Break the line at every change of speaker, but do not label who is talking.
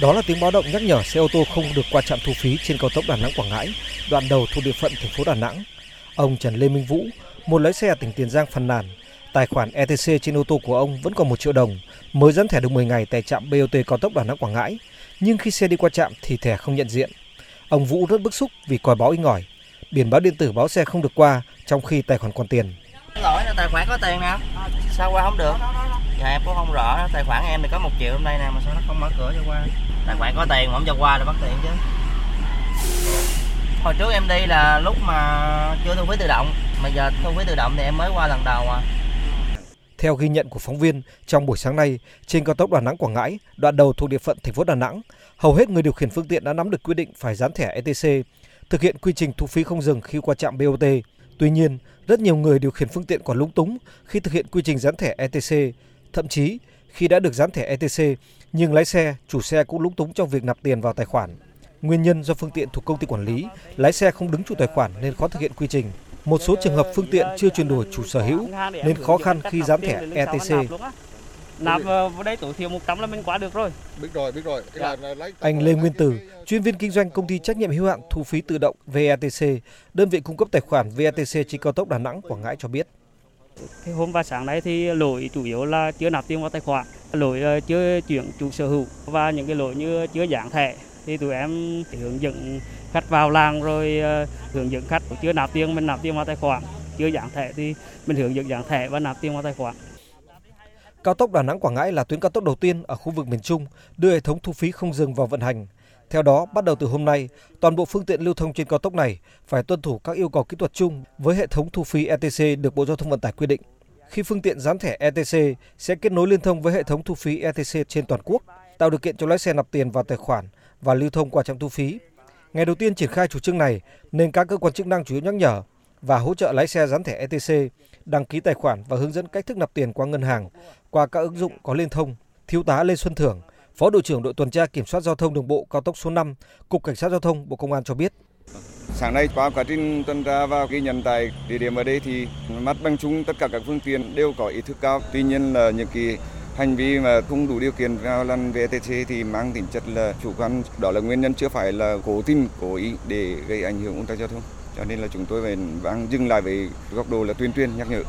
Đó là tiếng báo động nhắc nhở xe ô tô không được qua trạm thu phí trên cao tốc Đà Nẵng Quảng Ngãi, đoạn đầu thuộc địa phận thành phố Đà Nẵng. Ông Trần Lê Minh Vũ, một lái xe tỉnh Tiền Giang phàn nàn, tài khoản ETC trên ô tô của ông vẫn còn 1 triệu đồng, mới dán thẻ được 10 ngày tại trạm BOT cao tốc Đà Nẵng Quảng Ngãi, nhưng khi xe đi qua trạm thì thẻ không nhận diện. Ông Vũ rất bức xúc vì còi báo inh ỏi, biển báo điện tử báo xe không được qua trong khi tài khoản còn tiền.
Tài khoản có tiền nè, sao qua không được? Dạ em cũng không rõ, tài khoản em thì có một triệu hôm nay nè mà sao nó không mở cửa cho qua? Tài khoản có tiền mà không cho qua là mất tiền chứ. Hồi trước em đi là lúc mà chưa thu phí tự động, mà giờ thu phí tự động thì em mới qua lần đầu à.
Theo ghi nhận của phóng viên, trong buổi sáng nay, trên cao tốc Đà Nẵng Quảng Ngãi, đoạn đầu thuộc địa phận thành phố Đà Nẵng, hầu hết người điều khiển phương tiện đã nắm được quy định phải dán thẻ ETC, thực hiện quy trình thu phí không dừng khi qua trạm BOT. Tuy nhiên, rất nhiều người điều khiển phương tiện còn lúng túng khi thực hiện quy trình dán thẻ ETC, thậm chí khi đã được dán thẻ ETC nhưng lái xe, chủ xe cũng lúng túng trong việc nạp tiền vào tài khoản. Nguyên nhân do phương tiện thuộc công ty quản lý, lái xe không đứng chủ tài khoản nên khó thực hiện quy trình. Một số trường hợp phương tiện chưa chuyển đổi chủ sở hữu nên khó khăn khi dán thẻ ETC.
Nạp vào đây tối thiểu 100 là mình qua được rồi.
Biết rồi, biết rồi.
Dạ.
Anh Lê Nguyên Tử, chuyên viên kinh doanh công ty trách nhiệm hữu hạn thu phí tự động VATC, đơn vị cung cấp tài khoản VATC trên cao tốc Đà Nẵng Quảng Ngãi cho biết.
Cái hôm và sáng nay thì lỗi chủ yếu là chưa nạp tiền vào tài khoản, lỗi ờ, chưa chuyển chủ sở hữu và những cái lỗi như chưa dán thẻ thì tụi em hướng dẫn khách vào làng rồi ờ, hướng dẫn khách chưa nạp tiền mình nạp tiền vào tài khoản, chưa dán thẻ thì mình hướng dẫn dán thẻ và nạp tiền vào tài khoản.
Cao tốc Đà Nẵng Quảng Ngãi là tuyến cao tốc đầu tiên ở khu vực miền Trung đưa hệ thống thu phí không dừng vào vận hành. Theo đó, bắt đầu từ hôm nay, toàn bộ phương tiện lưu thông trên cao tốc này phải tuân thủ các yêu cầu kỹ thuật chung với hệ thống thu phí ETC được Bộ Giao thông Vận tải quy định. Khi phương tiện dán thẻ ETC sẽ kết nối liên thông với hệ thống thu phí ETC trên toàn quốc, tạo điều kiện cho lái xe nạp tiền vào tài khoản và lưu thông qua trạm thu phí. Ngày đầu tiên triển khai chủ trương này nên các cơ quan chức năng chủ yếu nhắc nhở và hỗ trợ lái xe dán thẻ ETC, đăng ký tài khoản và hướng dẫn cách thức nạp tiền qua ngân hàng qua các ứng dụng có liên thông. Thiếu tá Lê Xuân Thưởng, Phó đội trưởng đội tuần tra kiểm soát giao thông đường bộ cao tốc số 5, Cục Cảnh sát giao thông Bộ Công an cho biết.
Sáng nay qua quá trình tuần tra và ghi nhận tại địa điểm ở đây thì mắt bằng chúng tất cả các phương tiện đều có ý thức cao. Tuy nhiên là những cái hành vi mà không đủ điều kiện vào lần VTC thì mang tính chất là chủ quan. Đó là nguyên nhân chưa phải là cố tình, cố ý để gây ảnh hưởng ủng tắc giao thông. Cho nên là chúng tôi phải đang dừng lại với góc độ là tuyên truyền nhắc nhở.